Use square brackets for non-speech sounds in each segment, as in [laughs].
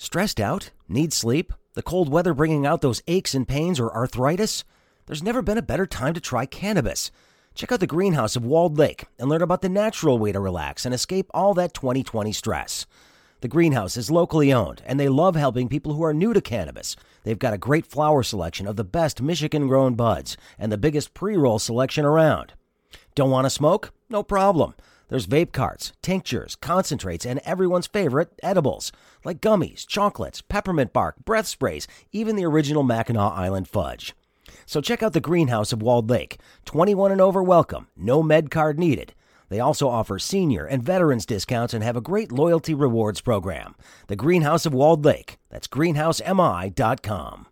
Stressed out? Need sleep? The cold weather bringing out those aches and pains or arthritis? There's never been a better time to try cannabis. Check out the greenhouse of Walled Lake and learn about the natural way to relax and escape all that 2020 stress. The greenhouse is locally owned and they love helping people who are new to cannabis. They've got a great flower selection of the best Michigan grown buds and the biggest pre roll selection around. Don't want to smoke? No problem. There's vape carts, tinctures, concentrates, and everyone's favorite edibles, like gummies, chocolates, peppermint bark, breath sprays, even the original Mackinac Island fudge. So check out the greenhouse of Walled Lake. 21 and over welcome, no med card needed. They also offer senior and veterans discounts and have a great loyalty rewards program. The Greenhouse of Walled Lake. That's greenhousemi.com.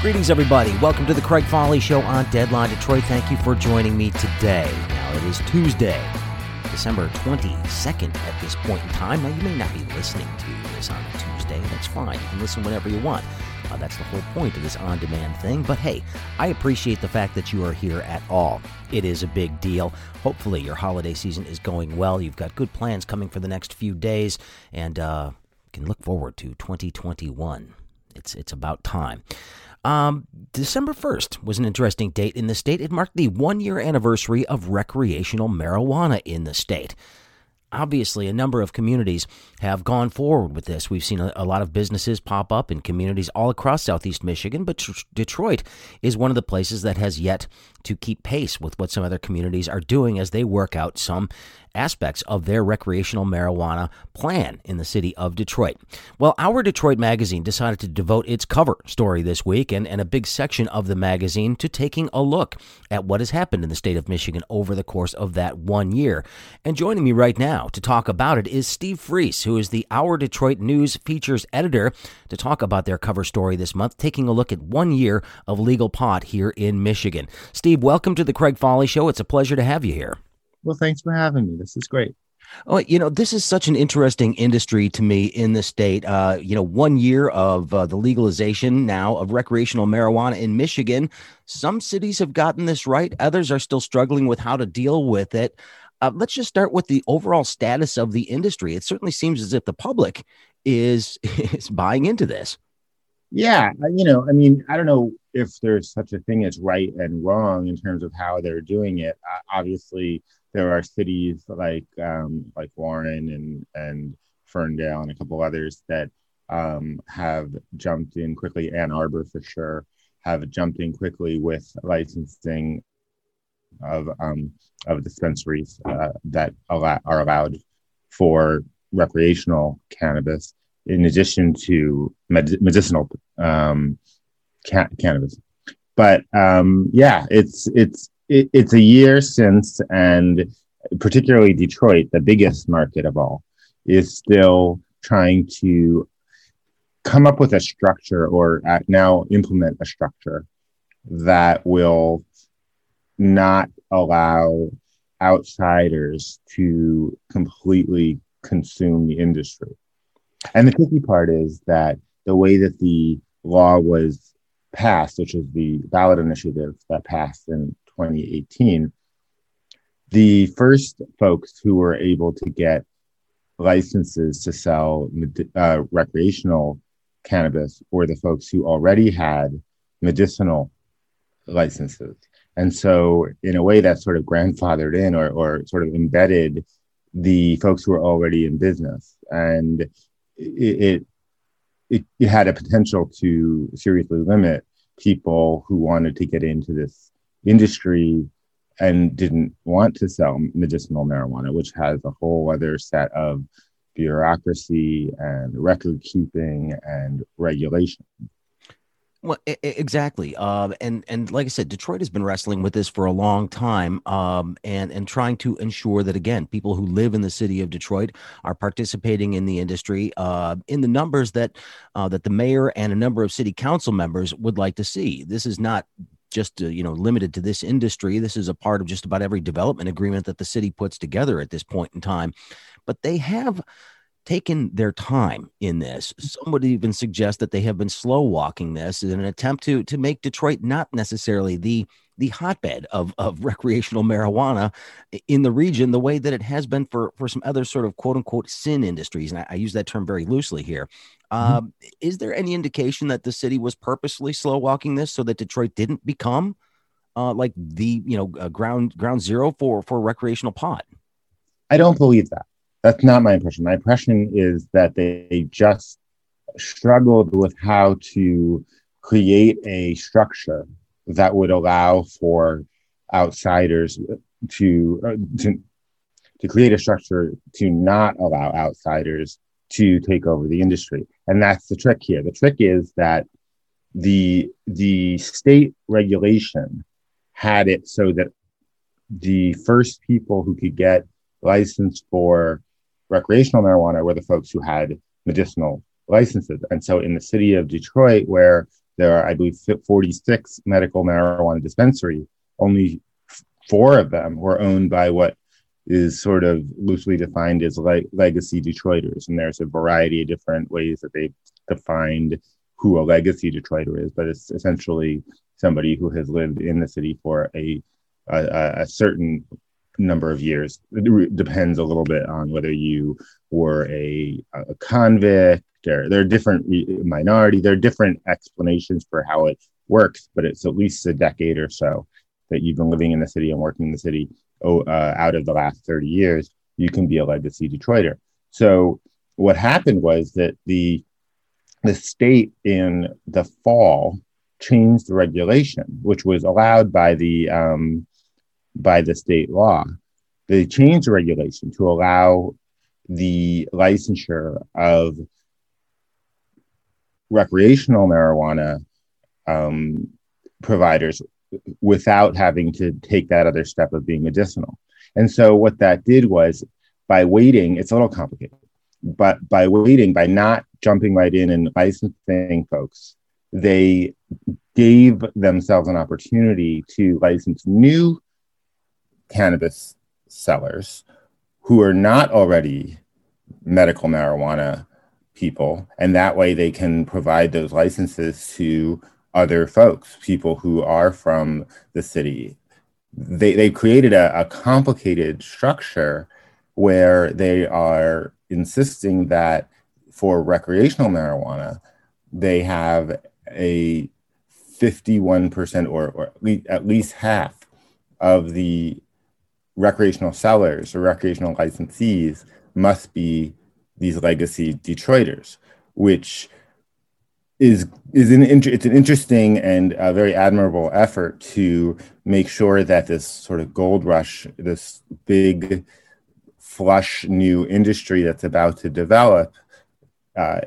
Greetings, everybody. Welcome to the Craig Fahle Show on Deadline Detroit. Thank you for joining me today. Now, it is Tuesday, December 22nd at this point in time. Now, you may not be listening to this on a Tuesday. That's fine. You can listen whenever you want. Uh, that's the whole point of this on demand thing. But hey, I appreciate the fact that you are here at all. It is a big deal. Hopefully, your holiday season is going well. You've got good plans coming for the next few days and uh, can look forward to 2021. It's, it's about time. Um, December 1st was an interesting date in the state. It marked the one year anniversary of recreational marijuana in the state. Obviously, a number of communities have gone forward with this. We've seen a, a lot of businesses pop up in communities all across southeast Michigan, but tr- Detroit is one of the places that has yet to keep pace with what some other communities are doing as they work out some aspects of their recreational marijuana plan in the city of Detroit. Well, Hour Detroit magazine decided to devote its cover story this week and, and a big section of the magazine to taking a look at what has happened in the state of Michigan over the course of that one year. And joining me right now to talk about it is Steve Friess, who is the Hour Detroit News features editor, to talk about their cover story this month, taking a look at one year of legal pot here in Michigan. Steve, welcome to the Craig Fahle Show. It's a pleasure to have you here. Well, thanks for having me. This is great. Oh, you know, this is such an interesting industry to me in the state. Uh, you know, one year of uh, the legalization now of recreational marijuana in Michigan. Some cities have gotten this right, others are still struggling with how to deal with it. Uh, let's just start with the overall status of the industry. It certainly seems as if the public is [laughs] is buying into this. Yeah, you know, I mean, I don't know if there's such a thing as right and wrong in terms of how they're doing it. obviously, there are cities like um, like Warren and and Ferndale and a couple others that um, have jumped in quickly. Ann Arbor for sure have jumped in quickly with licensing of um, of dispensaries uh, that allow, are allowed for recreational cannabis, in addition to med- medicinal um, ca- cannabis. But um, yeah, it's it's it, it's a year since, and particularly Detroit, the biggest market of all, is still trying to come up with a structure or uh, now implement a structure that will not allow outsiders to completely consume the industry. And the tricky part is that the way that the law was passed, which is the ballot initiative that passed in 2018, the first folks who were able to get licenses to sell uh, recreational cannabis were the folks who already had medicinal licenses. And so, in a way, that sort of grandfathered in or, or sort of embedded the folks who were already in business. And it, it, it had a potential to seriously limit people who wanted to get into this industry and didn't want to sell medicinal marijuana, which has a whole other set of bureaucracy and record keeping and regulation. Well, exactly, uh, and and like I said, Detroit has been wrestling with this for a long time, um, and and trying to ensure that again, people who live in the city of Detroit are participating in the industry uh, in the numbers that uh, that the mayor and a number of city council members would like to see. This is not just uh, you know limited to this industry. This is a part of just about every development agreement that the city puts together at this point in time. But they have taken their time in this. Some would even suggest that they have been slow walking this in an attempt to to make Detroit not necessarily the the hotbed of, of [laughs] recreational marijuana in the region, the way that it has been for, for some other sort of quote unquote sin industries. And I, I use that term very loosely here. Mm-hmm. Um, is there any indication that the city was purposely slow walking this so that Detroit didn't become uh, like the you know ground ground zero for for recreational pot? I don't believe that. That's not my impression. My impression is that they just struggled with how to create a structure that would allow for outsiders to uh, to to create a structure to not allow outsiders to take over the industry and that's the trick here the trick is that the the state regulation had it so that the first people who could get licensed for recreational marijuana were the folks who had medicinal licenses and so in the city of detroit where there are, I believe, 46 medical marijuana dispensaries. Only four of them were owned by what is sort of loosely defined as like legacy Detroiters. And there's a variety of different ways that they've defined who a legacy Detroiter is, but it's essentially somebody who has lived in the city for a, a, a certain number of years. It depends a little bit on whether you were a, a convict there there are different minority there are different explanations for how it works but it's at least a decade or so that you've been living in the city and working in the city uh, out of the last 30 years you can be a legacy detroiter. So what happened was that the the state in the fall changed the regulation which was allowed by the um, by the state law. They changed the regulation to allow the licensure of recreational marijuana um, providers without having to take that other step of being medicinal. And so what that did was by waiting, it's a little complicated, but by waiting, by not jumping right in and licensing folks, they gave themselves an opportunity to license new cannabis sellers who are not already medical marijuana people and that way they can provide those licenses to other folks people who are from the city. They, they created a, a complicated structure where they are insisting that for recreational marijuana they have a 51% or, or at least half of the recreational sellers or recreational licensees must be these legacy Detroiters, which is is an it's an interesting and a very admirable effort to make sure that this sort of gold rush, this big flush new industry that's about to develop, uh,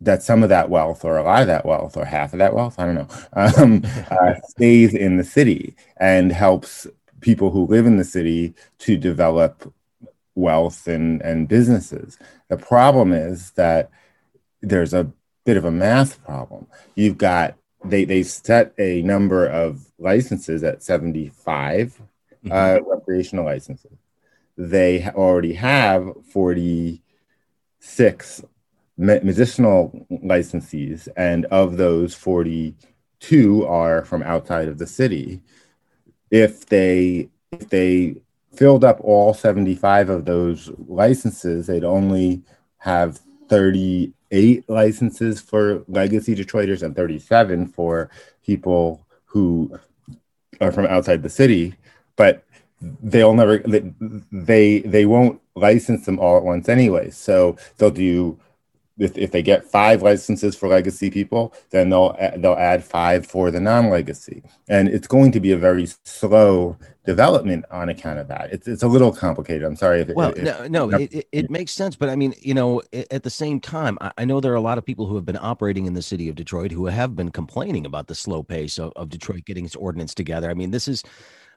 that some of that wealth or a lot of that wealth or half of that wealth, I don't know, um, [laughs] uh, stays in the city and helps people who live in the city to develop wealth and, and businesses. The problem is that there's a bit of a math problem. You've got they they set a number of licenses at 75 mm-hmm. uh, recreational licenses. They already have 46 medicinal licensees, and of those, 42 are from outside of the city. If they if they filled up all 75 of those licenses, they'd only have 38 licenses for legacy Detroiters and 37 for people who are from outside the city. But they'll never they they won't license them all at once anyway. So they'll do if, if they get five licenses for legacy people, then they'll they'll add five for the non-legacy, and it's going to be a very slow development on account of that. It's it's a little complicated. I'm sorry if well, if, no, no, it, it, it, makes sense, but I mean, you know, at the same time, I, I, know there are a lot of people who have been operating in the city of Detroit who have been complaining about the slow pace of, of Detroit getting its ordinance together. I mean, this is.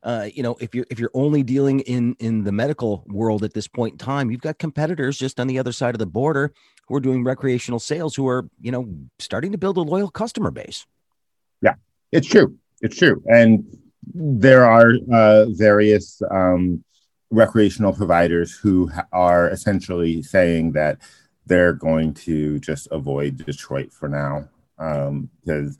Uh, you know, if you're if you're only dealing in in the medical world at this point in time, you've got competitors just on the other side of the border who are doing recreational sales who are, you know, starting to build a loyal customer base. Yeah, it's true. It's true. And there are uh, various um, recreational providers who are essentially saying that they're going to just avoid Detroit for now because um,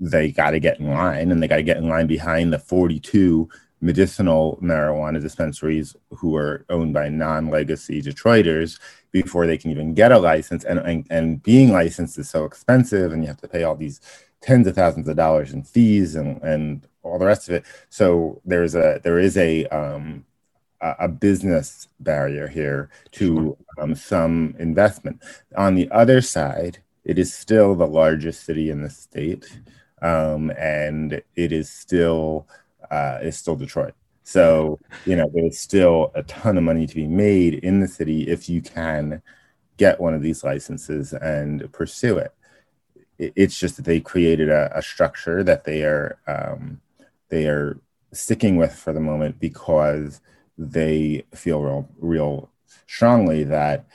they got to get in line and they got to get in line behind the 42 medicinal marijuana dispensaries who are owned by non-legacy Detroiters before they can even get a license. And, and, and being licensed is so expensive and you have to pay all these tens of thousands of dollars in fees and, and all the rest of it. So there's a, there is a, um, a business barrier here to um, some investment. On the other side, it is still the largest city in the state, um, and it is still uh, it's still Detroit. So you know there's still a ton of money to be made in the city if you can get one of these licenses and pursue it. It's just that they created a, a structure that they are um, they are sticking with for the moment because they feel real, real strongly that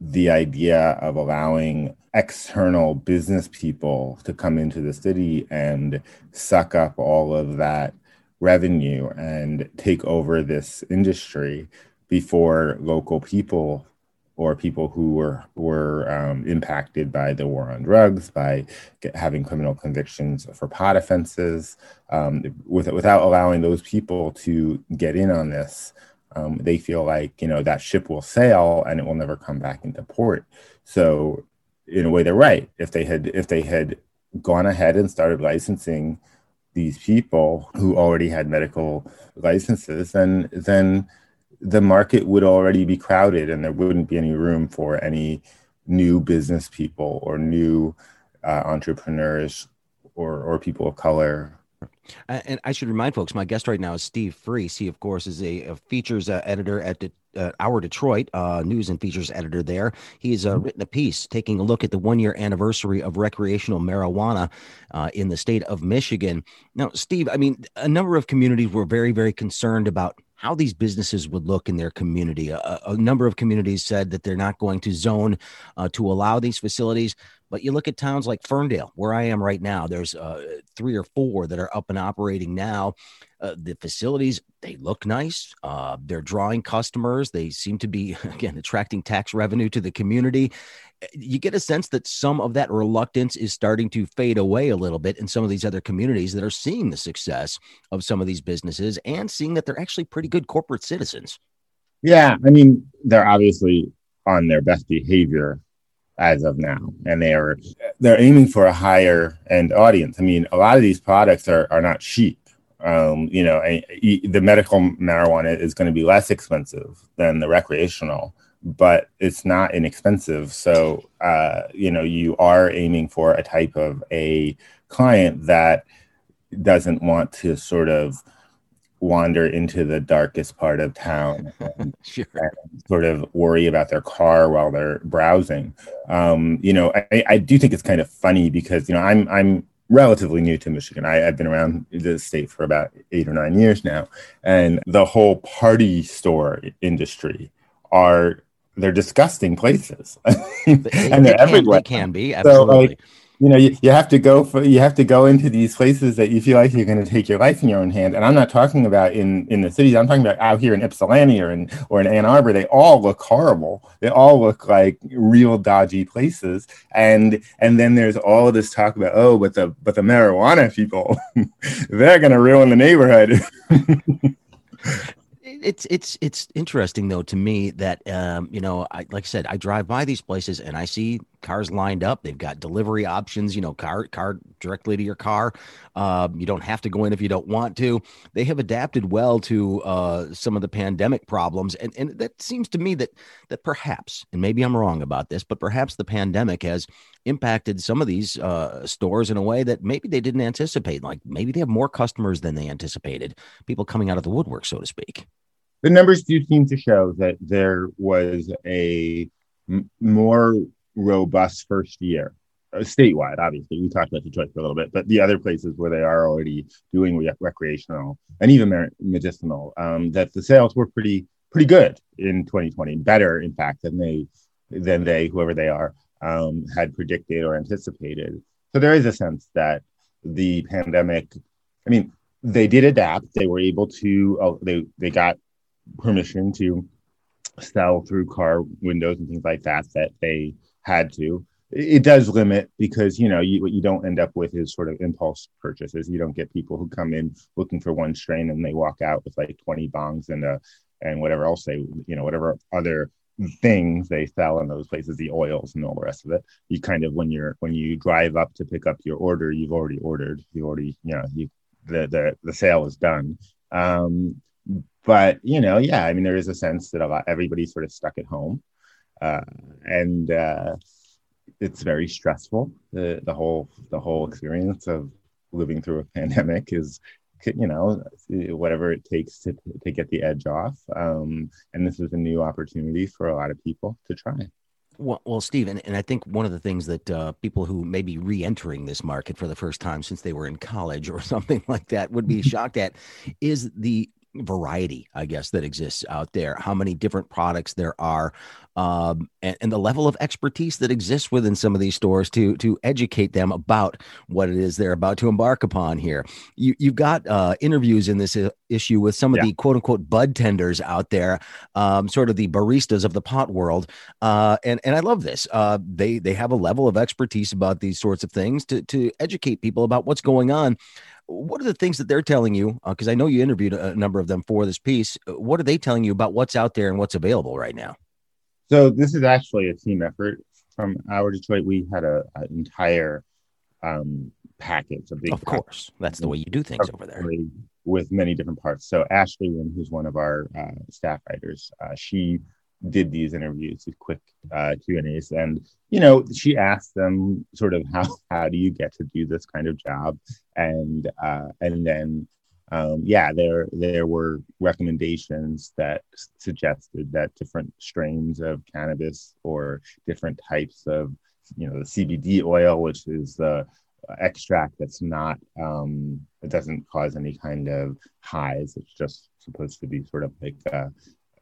the idea of allowing external business people to come into the city and suck up all of that revenue and take over this industry before local people or people who were were um, impacted by the war on drugs, by get, having criminal convictions for pot offenses, um, with, without allowing those people to get in on this, um, they feel like you know that ship will sail and it will never come back into port. So in a way, they're right. If they had if they had gone ahead and started licensing these people who already had medical licenses, then then the market would already be crowded and there wouldn't be any room for any new business people or new uh, entrepreneurs or, or people of color and I should remind folks, my guest right now is Steve Friess. He, of course, is a, a features uh, editor at the, uh, Hour Detroit, uh, news and features editor there. He's uh, written a piece taking a look at the one year anniversary of recreational marijuana uh, in the state of Michigan. Now, Steve, I mean, a number of communities were very, very concerned about how these businesses would look in their community. A, a, number of communities said that they're not going to zone uh, to allow these facilities. But you look at towns like Ferndale, where I am right now, there's uh, three or four that are up and operating now. Uh, the facilities, they look nice. Uh, they're drawing customers. They seem to be, [laughs] again, attracting tax revenue to the community. You get a sense that some of that reluctance is starting to fade away a little bit in some of these other communities that are seeing the success of some of these businesses and seeing that they're actually pretty good corporate citizens. Yeah. I mean, they're obviously on their best behavior as of now and they are they're aiming for a higher end audience i mean a lot of these products are, are not cheap um, you know the medical marijuana is going to be less expensive than the recreational but it's not inexpensive so uh, you know you are aiming for a type of a client that doesn't want to sort of wander into the darkest part of town [laughs] and, sure. and sort of worry about their car while they're browsing. Um, you know, I, I, do think it's kind of funny because you know I'm I'm relatively new to Michigan. I, have been around the state for about eight or nine years now, and the whole party store industry are they're disgusting places, [laughs] and they're everywhere. They can be absolutely. So, like, you know, you, you have to go for you have to go into these places that you feel like you're going to take your life in your own hand. And I'm not talking about in in the cities. I'm talking about out here in Ypsilanti or in or in Ann Arbor. They all look horrible. They all look like real dodgy places. And and then there's all this talk about oh, but the but the marijuana people, [laughs] they're going to ruin the neighborhood. [laughs] it's it's it's interesting though to me that um, you know, I like I said, I drive by these places and I see cars lined up. They've got delivery options, you know, car car directly to your car. Um, you don't have to go in if you don't want to. They have adapted well to uh, some of the pandemic problems, and and that seems to me that that perhaps, and maybe I'm wrong about this, but perhaps the pandemic has impacted some of these uh, stores in a way that maybe they didn't anticipate. Like maybe they have more customers than they anticipated, people coming out of the woodwork, so to speak the numbers do seem to show that there was a m- more robust first year uh, statewide obviously we talked about detroit for a little bit but the other places where they are already doing re- recreational and even medicinal um, that the sales were pretty pretty good in 2020 better in fact than they than they whoever they are um, had predicted or anticipated. So there is a sense that the pandemic i mean they did adapt. They were able to uh, they they got permission to sell through car windows and things like that that they had to. It does limit because you know you, what you don't end up with is sort of impulse purchases. You don't get people who come in looking for one strain and they walk out with like 20 bongs and uh and whatever else they you know whatever other things they sell in those places the oils and all the rest of it. You kind of when you're when you drive up to pick up your order you've already ordered you already you know you the the, the sale is done. Um but you know yeah i mean there is a sense that a lot everybody's sort of stuck at home. Uh and uh it's very stressful. The the whole the whole experience of living through a [laughs] pandemic is you know whatever it takes to to get the edge off. Um, and this is a new opportunity for a lot of people to try. Well, well steve and, and i think one of the things that uh, people who may be re-entering this market for the first time since they were in college or [laughs] something like that would be [laughs] shocked at is the variety, I guess, that exists out there, how many different products there are, um, and, and, the level of expertise that exists within some of these stores to to educate them about what it is they're about to embark upon here. You, you've got uh, interviews in this uh, issue with some of yeah. the quote unquote bud tenders out there, um, sort of the baristas of the pot world, uh, and and I love this. Uh, they they have a level of expertise about these sorts of things to to educate people about what's going on what are the things that they're telling you? Because uh, I know you interviewed a number of them for this piece. Uh, what are they telling you about what's out there and what's available right now? So this is actually a team effort from Hour Detroit. We had a an entire um, package, a big. Of course, that's the way you do things over there. With many different parts. So Ashley, who's one of our uh, staff writers, uh, she did these interviews, these quick uh, Q and A's, and you know, she asked them sort of how [laughs] how do you get to do this kind of job, and uh, and then um, yeah, there there were recommendations that suggested that different strains of cannabis or different types of you know the CBD oil, which is the extract that's not um, it doesn't cause any kind of highs. It's just supposed to be sort of like uh,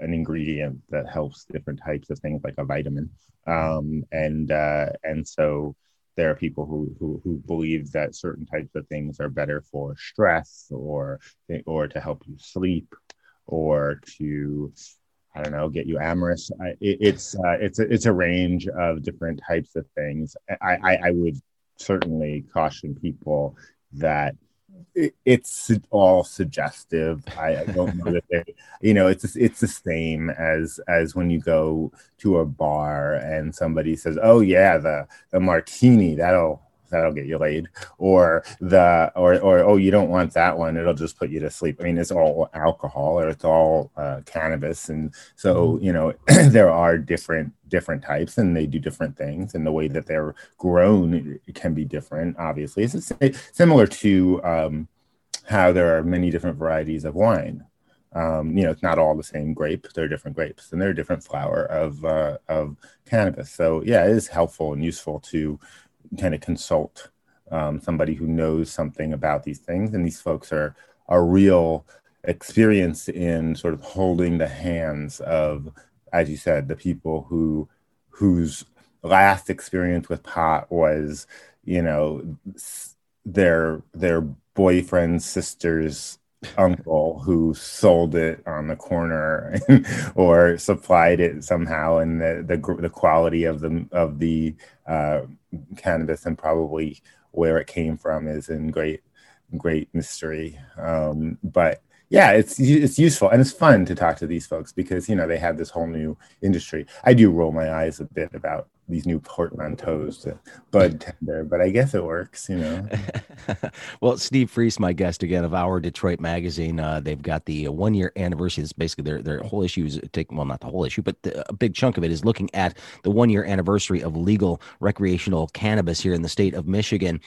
an ingredient that helps different types of things like a vitamin um, and uh, and so there are people who, who who believe that certain types of things are better for stress or or to help you sleep or to I don't know get you amorous. I, it, it's uh, it's a, it's a range of different types of things. I, I, I would certainly caution people that it's all suggestive. I, I don't know that they, you know, it's it's the same as as when you go to a bar and somebody says, "Oh yeah, the the martini that'll that'll get you laid. Or the or or oh you don't want that one. It'll just put you to sleep. I mean it's all alcohol or it's all uh, cannabis. And so mm-hmm. you know [clears throat] there are different different types and they do different things. And the way that they're grown can be different obviously. It's similar to um, how there are many different varieties of wine. Um, you know, it's not all the same grape. They're different grapes, and they're a different flower of uh, of cannabis. So yeah, it is helpful and useful to kind of consult um, somebody who knows something about these things. And these folks are a real experience in sort of holding the hands of, as you said, the people who whose last experience with pot was, you know, their their boyfriend's sister's uncle who sold it on the corner or supplied it somehow and the, the the quality of the of the uh, cannabis and probably where it came from is in great great mystery. Um, but yeah it's it's useful and it's fun to talk to these folks because you know they have this whole new industry. I do roll my eyes a bit about these new portmanteaus to bud tender, but I guess it works, you know. [laughs] well, Steve Friess, my guest again of Hour Detroit magazine, uh, they've got the uh, one year anniversary. It's basically their their whole issue is taking well, not the whole issue, but the, a big chunk of it is looking at the one year anniversary of legal recreational cannabis here in the state of Michigan.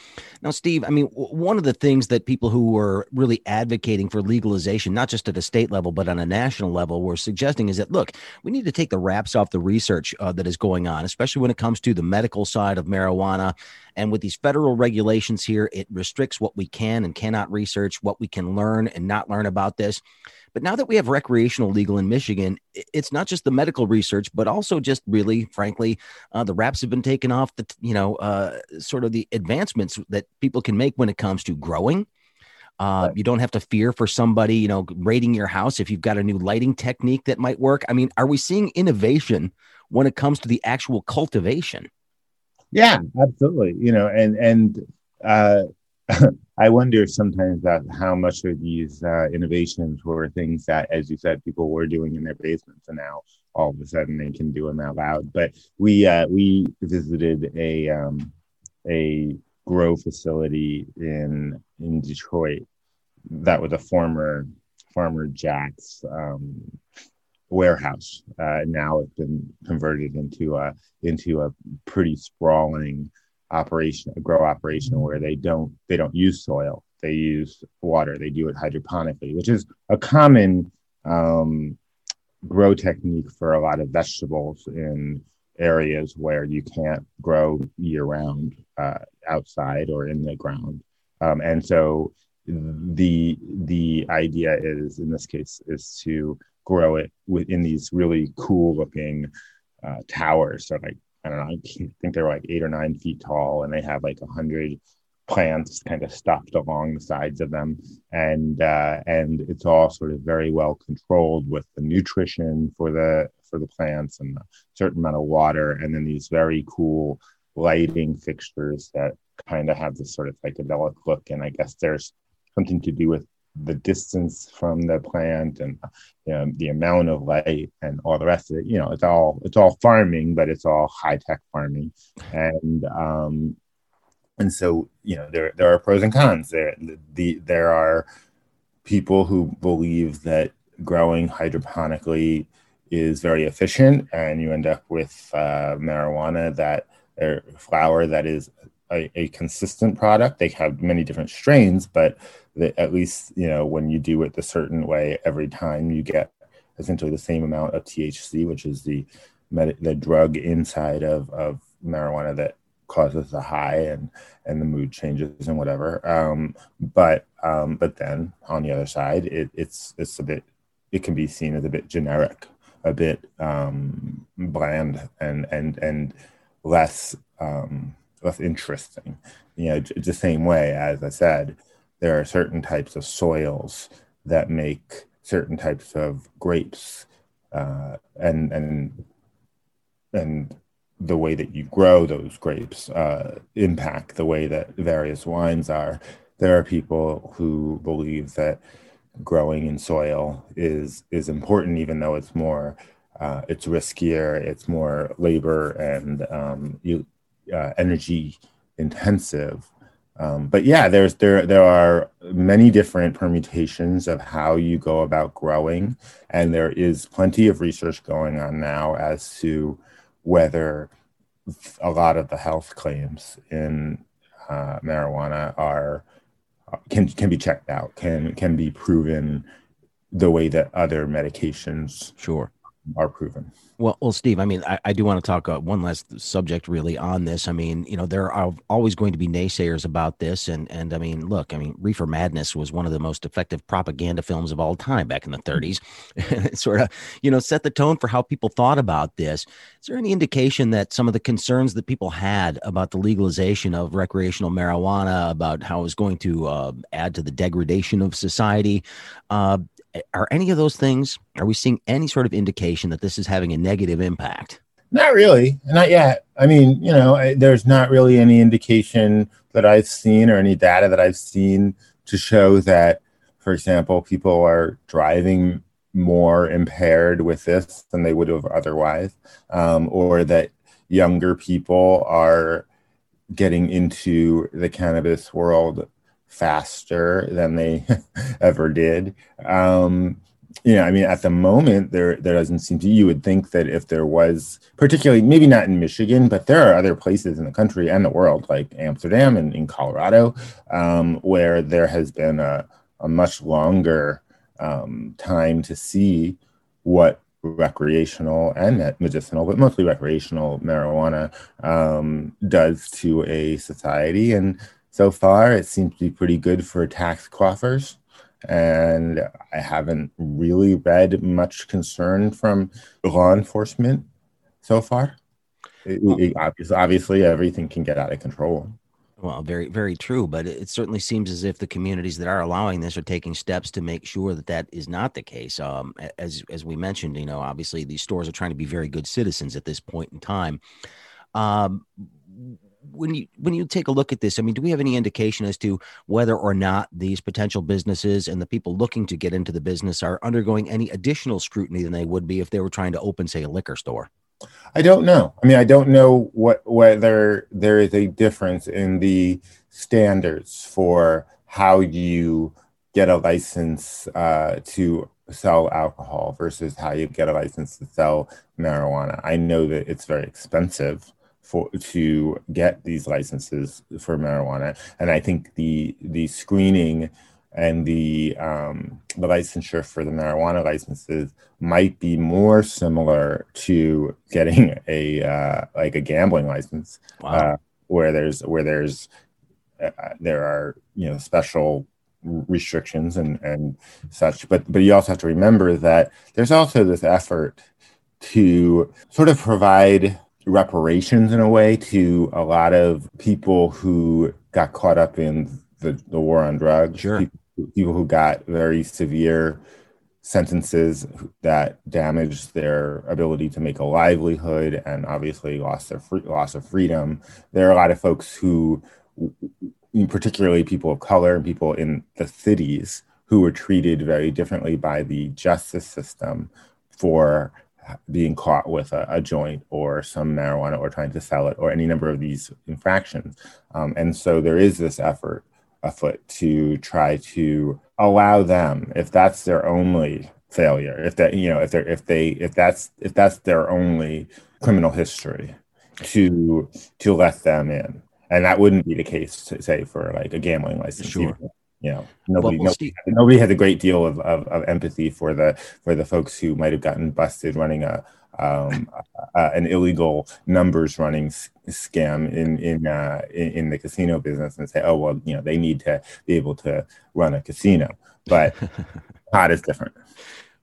Now, Steve, I mean, one of the things that people who were really advocating for legalization, not just at a state level but on a national level, were suggesting is that look, we need to take the wraps off the research uh, that is going on, especially when it comes to the medical side of marijuana. And with these federal regulations here, it restricts what we can and cannot research, what we can learn and not learn about this. But now that we have recreational legal in Michigan, it's not just the medical research, but also just really, frankly, uh, the wraps have been taken off the, you know, uh, sort of the advancements that people can make when it comes to growing, Uh. You don't have to fear for somebody, you know, raiding your house if you've got a new lighting technique that might work. I mean, are we seeing innovation when it comes to the actual cultivation? Yeah, absolutely. You know, and and uh, [laughs] I wonder sometimes that how much of these uh, innovations were things that, as you said, people were doing in their basements, and now all of a sudden they can do them out loud. But we uh, we visited a um, a grow facility in in Detroit that was a former Farmer Jack's um, warehouse. Uh, now it's been converted into a into a pretty sprawling operation, a grow operation where they don't they don't use soil, they use water. They do it hydroponically, which is a common um, grow technique for a lot of vegetables in areas where you can't grow year round uh, outside or in the ground. Um, and so the the idea is in this case is to grow it within these really cool looking uh, towers. So like I don't know, I think they're like eight or nine feet tall, and they have like a hundred plants kind of stuffed along the sides of them, and uh, and it's all sort of very well controlled with the nutrition for the for the plants and a certain amount of water, and then these very cool lighting fixtures that kind of have this sort of psychedelic look. And I guess there's something to do with the distance from the plant and you know, the amount of light and all the rest of it. You know, it's all it's all farming, but it's all high tech farming, and um, and so you know there there are pros and cons. There the there are people who believe that growing hydroponically is very efficient, and you end up with uh, marijuana that or flower that is a, a, consistent product. They have many different strains, but at least you know when you do it a certain way every time, you get essentially the same amount of THC, which is the med- the drug inside of of marijuana that causes the high and and the mood changes and whatever. Um, but um, but then on the other side, it, it's it's a bit it can be seen as a bit generic, a bit um, bland and and and less um, less interesting. You know, the same way as I said, there are certain types of soils that make certain types of grapes, uh, and and and the way that you grow those grapes uh, impact the way that various wines are. There are people who believe that growing in soil is is important, even though it's more uh, it's riskier, it's more labor and um, you, uh, energy intensive. Um, but yeah, there's there there are many different permutations of how you go about growing, and there is plenty of research going on now as to whether a lot of the health claims in uh, marijuana are can can be checked out, can can be proven the way that other medications sure are proven. Well, well, Steve, I mean, I, I do want to talk uh, one last subject really on this. I mean, you know, there are always going to be naysayers about this, and and I mean, look, I mean, Reefer Madness was one of the most effective propaganda films of all time back in the 30s. [laughs] it sort of, you know, set the tone for how people thought about this. Is there any indication that some of the concerns that people had about the legalization of recreational marijuana, about how it was going to uh, add to the degradation of society, uh, are any of those things are we seeing any sort of indication that this is having a negative impact? Not really. Not yet. I mean you know I, there's not really any indication that i've seen or any data that i've seen to show that for example people are driving more impaired with this than they would have otherwise um, or that younger people are getting into the cannabis world faster than they [laughs] ever did. Um, you know, I mean, at the moment, there there doesn't seem to. You would think that if there was, particularly maybe not in Michigan, but there are other places in the country and the world, like Amsterdam and in Colorado, um, where there has been a, a much longer um, time to see what recreational and medicinal, but mostly recreational marijuana um, does to a society. And so far, it seems to be pretty good for tax coffers. And I haven't really read much concern from law enforcement so far. It, it, obviously, obviously, everything can get out of control. Well, very, very true. But it certainly seems as if the communities that are allowing this are taking steps to make sure that that is not the case. Um, as as we mentioned, you know, obviously these stores are trying to be very good citizens at this point in time. Um, when you when you take a look at this, I mean, do we have any indication as to whether or not these potential businesses and the people looking to get into the business are undergoing any additional scrutiny than they would be if they were trying to open, say, a liquor store? I don't know. I mean, I don't know what whether there is a difference in the standards for how you get a license uh, to sell alcohol versus how you get a license to sell marijuana. I know that it's very expensive for to get these licenses for marijuana, and I think the the screening and the um, the licensure for the marijuana licenses might be more similar to getting a uh, like a gambling license, wow. uh, where there's where there's uh, there are you know special restrictions and and such. But but you also have to remember that there's also this effort to sort of provide reparations in a way to a lot of people who got caught up in the, the war on drugs. Sure. People people who got very severe sentences that damaged their ability to make a livelihood and obviously lost their free, loss of freedom. There are a lot of folks who, particularly people of color and people in the cities, who were treated very differently by the justice system for being caught with a, a, joint or some marijuana or trying to sell it or any number of these infractions. Um, and so there is this effort afoot to try to allow them, if that's their only failure, if that you know, if they're if they if that's if that's their only criminal history, to to let them in, and that wouldn't be the case, to say for like a gambling license. Sure. You know, nobody, well, nobody, nobody has a great deal of, of, of empathy for the for the folks who might have gotten busted running a um, uh, an illegal numbers running s- scam in in, uh, in, in the casino business and say, oh well, you know, they need to be able to run a casino, but [laughs] pot is different.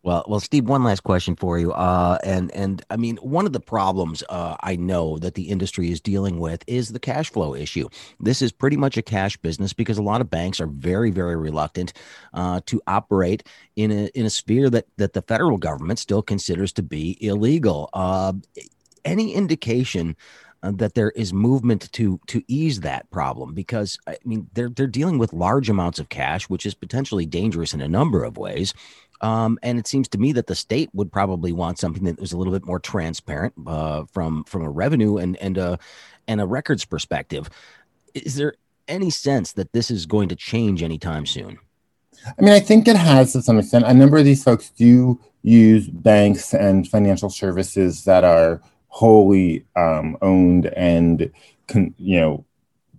Well, well, Steve, one last question for you. Uh, and and I mean, one of the problems uh, I know that the industry is dealing with is the cash flow issue. This is pretty much a cash business because a lot of banks are very, very reluctant uh, to operate in a in a sphere that that the federal government still considers to be illegal. Uh, any indication uh, that there is movement to to ease that problem because I mean they're they're dealing with large amounts of cash, which is potentially dangerous in a number of ways. Um, and it seems to me that the state would probably want something that was a little bit more transparent uh, from from a revenue and and a and a records perspective. Is there any sense that this is going to change anytime soon? I mean, I think it has to some extent. A number of these folks do use banks and financial services that are wholly um, owned and con- you know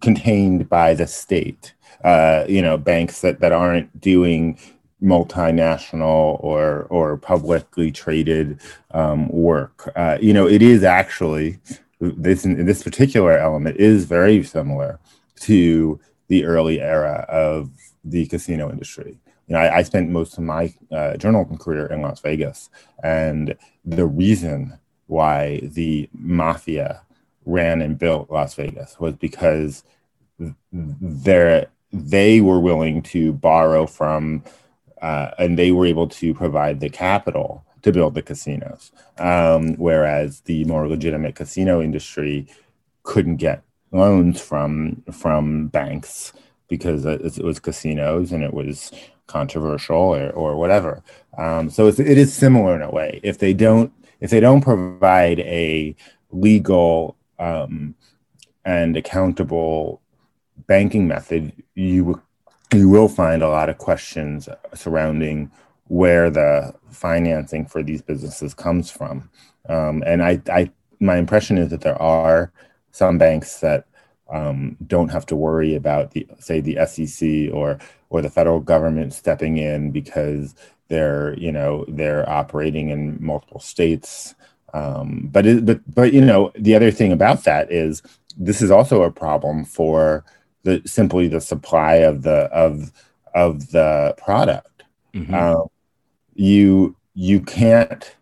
contained by the state. Uh, you know, banks that that aren't doing multinational or or publicly traded um, work. Uh, you know, it is actually this this particular element is very similar to the early era of the casino industry. You know, I, I spent most of my uh, journalism career in Las Vegas, and the reason why the mafia ran and built Las Vegas was because they they were willing to borrow from uh, and they were able to provide the capital to build the casinos, um, whereas the more legitimate casino industry couldn't get loans from from banks because it was casinos and it was controversial or, or whatever. Um, so it's, it is similar in a way. If they don't if they don't provide a legal um, and accountable banking method, you you will find a lot of questions surrounding where the financing for these businesses comes from. Um, and I, I, my impression is that there are some banks that um, don't have to worry about the, say, the SEC or or the federal government stepping in because they're, you know, they're operating in multiple states. Um, but it, but but you know, the other thing about that is this is also a problem for the simply the supply of the of of the product. Mm-hmm. Um, you you can't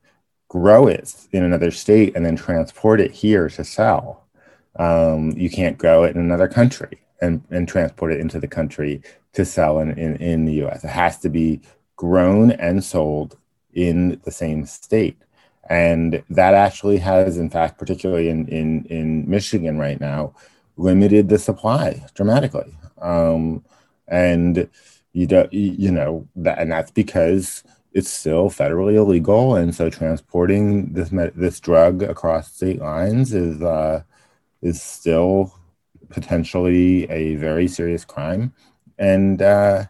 grow it in another state and then transport it here to sell. Um, you can't grow it in another country. and, and transport it into the country to sell in, in, in the US. It has to be grown and sold in the same state. And that actually has, in fact, particularly in, in, in Michigan right now, limited the supply dramatically. Um, and you don't, you know, that, and that's because it's still federally illegal, and so transporting this this drug across state lines is uh, is still potentially a very serious crime, and uh,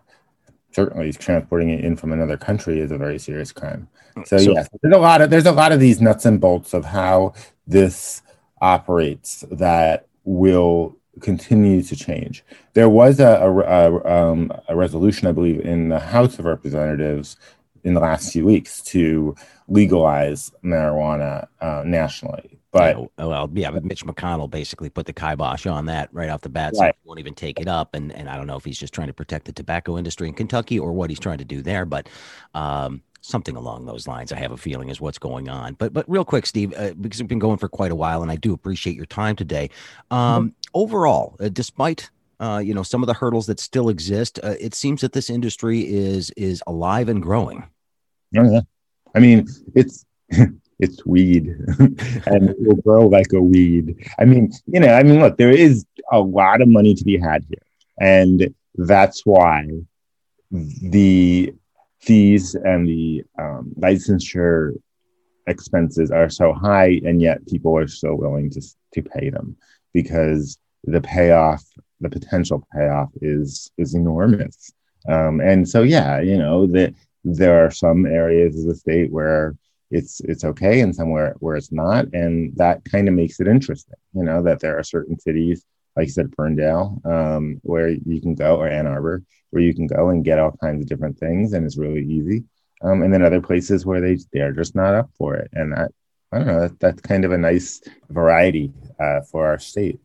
certainly transporting it in from another country is a very serious crime. So, so yes, there's a lot of there's a lot of these nuts and bolts of how this operates that will continue to change. There was a, a, a, um, a, resolution, I believe, in the House of Representatives in the last few weeks to legalize marijuana uh, nationally. But yeah, well, yeah, but Mitch McConnell basically put the kibosh on that right off the bat. So right. he won't even take it up. And and I don't know if he's just trying to protect the tobacco industry in Kentucky or what he's trying to do there. But um, something along those lines. I have a feeling is what's going on. But but real quick, Steve, uh, because we've been going for quite a while, and I do appreciate your time today. Um, mm-hmm. Overall, uh, despite uh, you know some of the hurdles that still exist, uh, it seems that this industry is is alive and growing. Oh, yeah, I mean it's. [laughs] it's weed [laughs] and it will grow like a weed. I mean, you know, I mean, look, there is a lot of money to be had here. And that's why the fees and the um, licensure expenses are so high, and yet people are so willing to to pay them because the payoff, the potential payoff, is is enormous. Um, and so, yeah, you know that there are some areas of the state where it's it's okay, and somewhere where it's not, and that kind of makes it interesting. You know that there are certain cities like I said, Ferndale, um, where you can go, or Ann Arbor, where you can go and get all kinds of different things, and it's really easy. Um, and then other places where they they're just not up for it, and that I don't know. That, that's kind of a nice variety uh, for our state.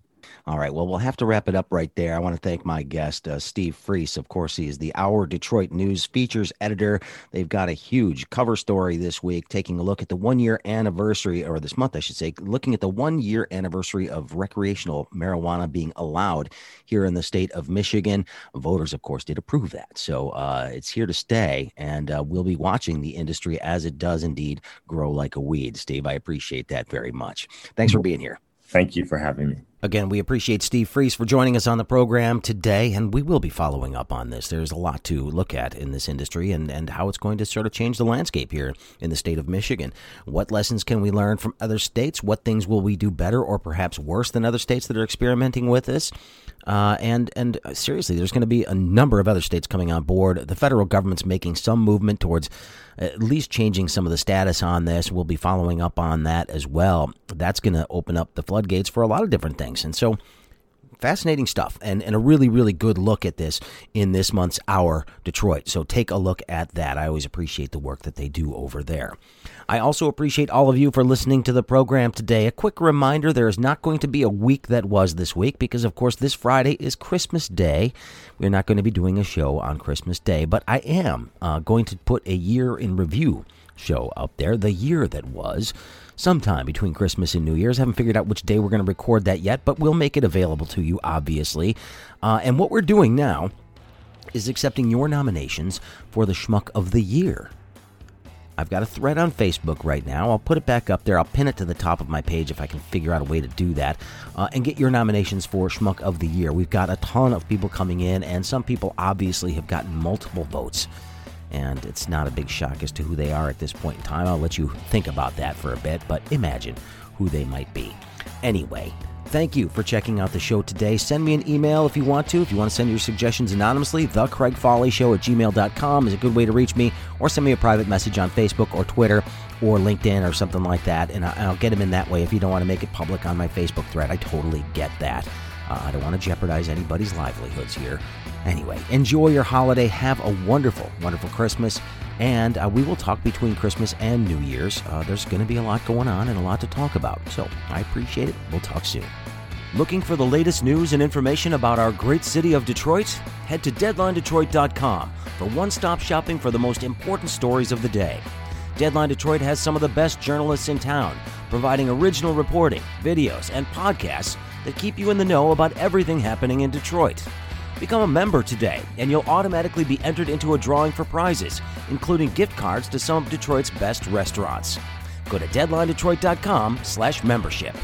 All right. Well, we'll have to wrap it up right there. I want to thank my guest, uh, Steve Friess. Of course, he is the Hour Detroit News features editor. They've got a huge cover story this week, taking a look at the one year anniversary, or this month, I should say, looking at the one year anniversary of recreational marijuana being allowed here in the state of Michigan. Voters, of course, did approve that. So uh, it's here to stay, and uh, we'll be watching the industry as it does indeed grow like a weed. Steve, I appreciate that very much. Thanks for being here. Thank you for having me. Again, we appreciate Steve Friess for joining us on the program today, and we will be following up on this. There's a lot to look at in this industry and, and how it's going to sort of change the landscape here in the state of Michigan. What lessons can we learn from other states? What things will we do better or perhaps worse than other states that are experimenting with this? Uh, and and seriously, there's going to be a number of other states coming on board. The federal government's making some movement towards at least changing some of the status on this. We'll be following up on that as well. That's going to open up the floodgates for a lot of different things. And so fascinating stuff and, and a really, really good look at this in this month's Hour Detroit. So take a look at that. I always appreciate the work that they do over there. I also appreciate all of you for listening to the program today. A quick reminder there is not going to be a week that was this week because, of course, this Friday is Christmas Day. We're not going to be doing a show on Christmas Day, but I am uh, going to put a year in review show up there, the year that was sometime between Christmas and New Year's. I haven't figured out which day we're going to record that yet, but we'll make it available to you, obviously. Uh, and what we're doing now is accepting your nominations for the Schmuck of the Year. I've got a thread on Facebook right now. I'll put it back up there. I'll pin it to the top of my page if I can figure out a way to do that uh, and get your nominations for Schmuck of the Year. We've got a ton of people coming in, and some people obviously have gotten multiple votes and it's not a big shock as to who they are at this point in time. I'll let you think about that for a bit, but imagine who they might be. Anyway, thank you for checking out the show today. Send me an email if you want to. If you want to send your suggestions anonymously, the Craig Fahle Show at gmail.com is a good way to reach me, or send me a private message on Facebook or Twitter or LinkedIn or something like that, and I'll get them in that way if you don't want to make it public on my Facebook thread. I totally get that. Uh, I don't want to jeopardize anybody's livelihoods here. Anyway, enjoy your holiday. Have a wonderful, wonderful Christmas. And uh, we will talk between Christmas and New Year's. Uh, there's going to be a lot going on and a lot to talk about. So I appreciate it. We'll talk soon. Looking for the latest news and information about our great city of Detroit? Head to DeadlineDetroit.com for one stop shopping for the most important stories of the day. Deadline Detroit has some of the best journalists in town, providing original reporting, videos, and podcasts that keep you in the know about everything happening in Detroit. Become a member today, and you'll automatically be entered into a drawing for prizes, including gift cards to some of Detroit's best restaurants. Go to deadlinedetroit.com/membership.